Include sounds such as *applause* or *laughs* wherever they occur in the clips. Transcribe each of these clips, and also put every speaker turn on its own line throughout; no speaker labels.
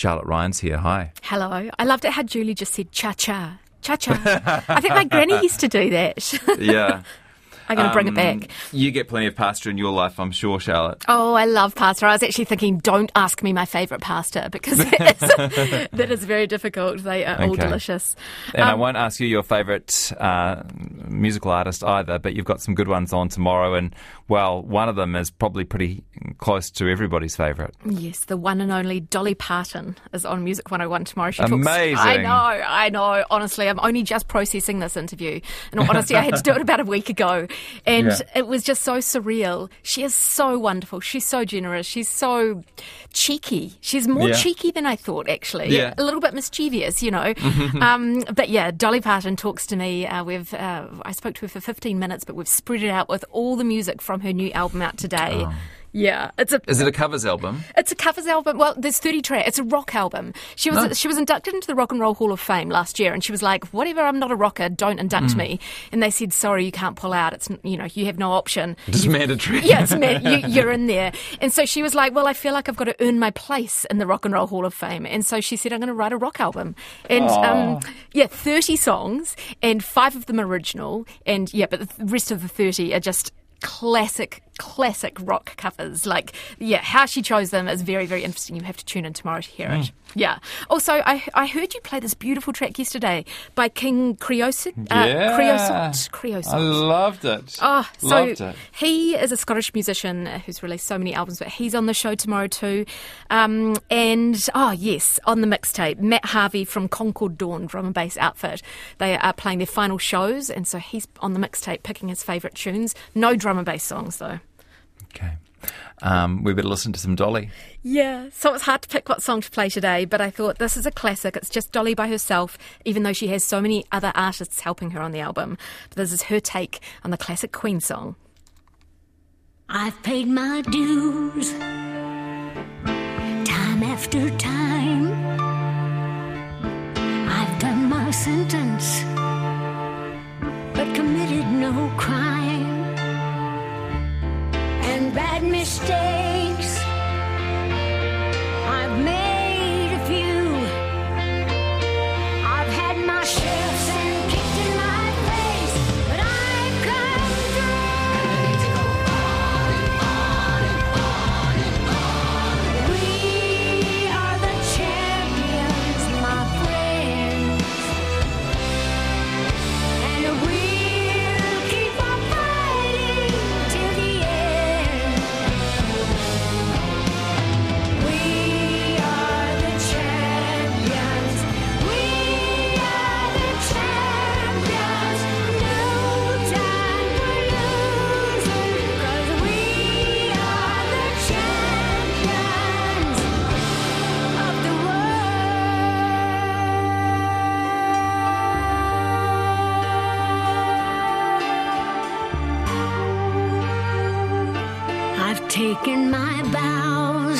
Charlotte Ryan's here. Hi.
Hello. I loved it how Julie just said cha cha. Cha cha. I think my granny used to do that. *laughs*
Yeah.
I'm going to bring it
Um,
back.
You get plenty of pasta in your life, I'm sure, Charlotte.
Oh, I love pasta. I was actually thinking, don't ask me my favourite pasta because that is, *laughs* that is very difficult. They are all delicious.
And I
Um,
won't ask you your favourite uh, musical artist either, but you've got some good ones on tomorrow. And, well, one of them is probably pretty close to everybody's favourite.
Yes, the one and only Dolly Parton is on Music 101 tomorrow. She
Amazing.
Talks, I know, I know. Honestly, I'm only just processing this interview. In all honesty, I had to do it about a week ago. And
Yeah.
it was just so surreal. She is so wonderful. She's so generous. She's so cheeky. She's more
Yeah.
cheeky than I thought, actually.
Yeah.
A little bit mischievous, you know. *laughs* um, but yeah, Dolly Parton talks to me. Uh, we've uh, I spoke to her for 15 minutes, but we've spread it out with all the music from her new album out today.
Oh.
Yeah, it's a
Is it a covers album?
it's a covers album. Well, there's 30 tracks. It's a rock album. She was
No.
she was inducted into the Rock and Roll Hall of Fame last year, and she was like, "Whatever, I'm not a rocker. Don't induct me." And they said, "Sorry, you can't pull out. It's you know you have no option."
Just mandatory.
Yeah, it's *laughs* man, you, you're in there. And so she was like, Well, I feel like I've got to earn my place in the Rock and Roll Hall of Fame. And so she said, I'm going to write a rock album. And um, yeah, 30 songs, and five of them original. And yeah, but the rest of the 30 are just classic, classic rock covers. Like, yeah, how she chose them is very, very interesting. You have to tune in tomorrow to hear it. Yeah. Also, I, I heard you play this beautiful track yesterday by King Creosote. Uh, Creosote. Creosote.
I loved it.
Oh, so
loved it.
he is a Scottish musician who's released so many albums, but he's on the show tomorrow too. Um, and oh yes, on the mixtape, Matt Harvey from Concord Dawn drum and bass outfit. They are playing their final shows, and so he's on the mixtape picking his favourite tunes. No drum and bass songs though.
Okay. Um, we better listen to some Dolly.
Yeah, so it's hard to pick what song to play today, but I thought this is a classic. It's just Dolly by herself, even though she has so many other artists helping her on the album. But this is her take on the classic Queen song.
I've paid my dues time after time. Bad mistakes,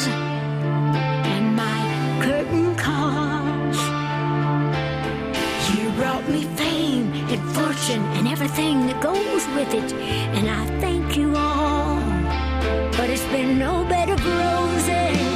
and my curtain calls. You brought me fame and fortune and everything that goes with it, and I thank you all. But it's been no bed of roses,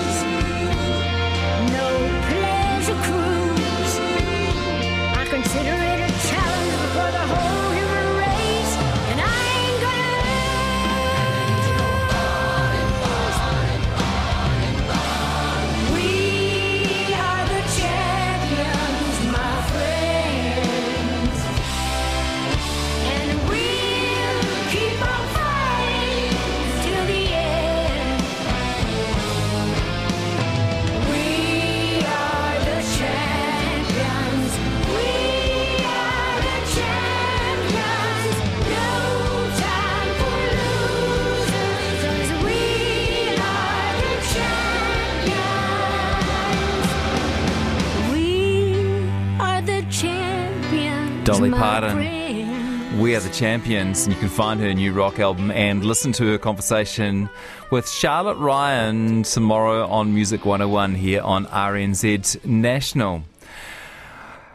Dolly Parton. We are the champions, and you can find her new rock album and listen to her conversation with Charlotte Ryan tomorrow on Music 101 here on RNZ National.